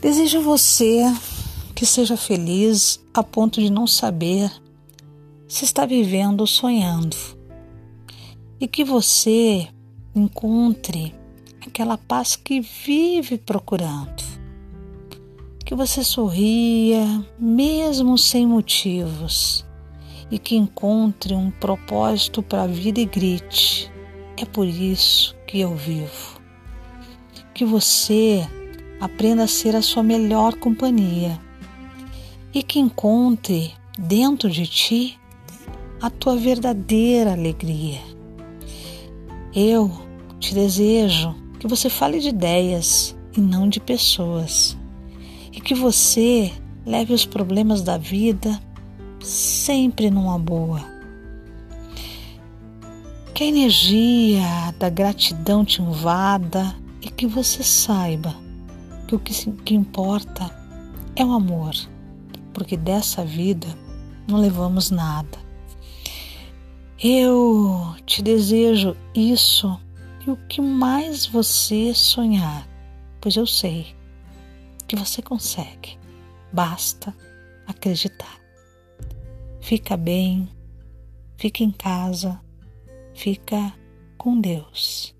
Desejo a você que seja feliz a ponto de não saber se está vivendo ou sonhando. E que você encontre aquela paz que vive procurando. Que você sorria mesmo sem motivos e que encontre um propósito para a vida e grite: é por isso que eu vivo. Que você aprenda a ser a sua melhor companhia e que encontre dentro de ti a tua verdadeira alegria. Eu te desejo que você fale de ideias e não de pessoas, e que você leve os problemas da vida sempre numa boa. Que a energia da gratidão te invada e que você saiba que o que, que importa é o amor, porque dessa vida não levamos nada. Eu te desejo isso e o que mais você sonhar, pois eu sei que você consegue. Basta acreditar. Fica bem, fica em casa, fica com Deus.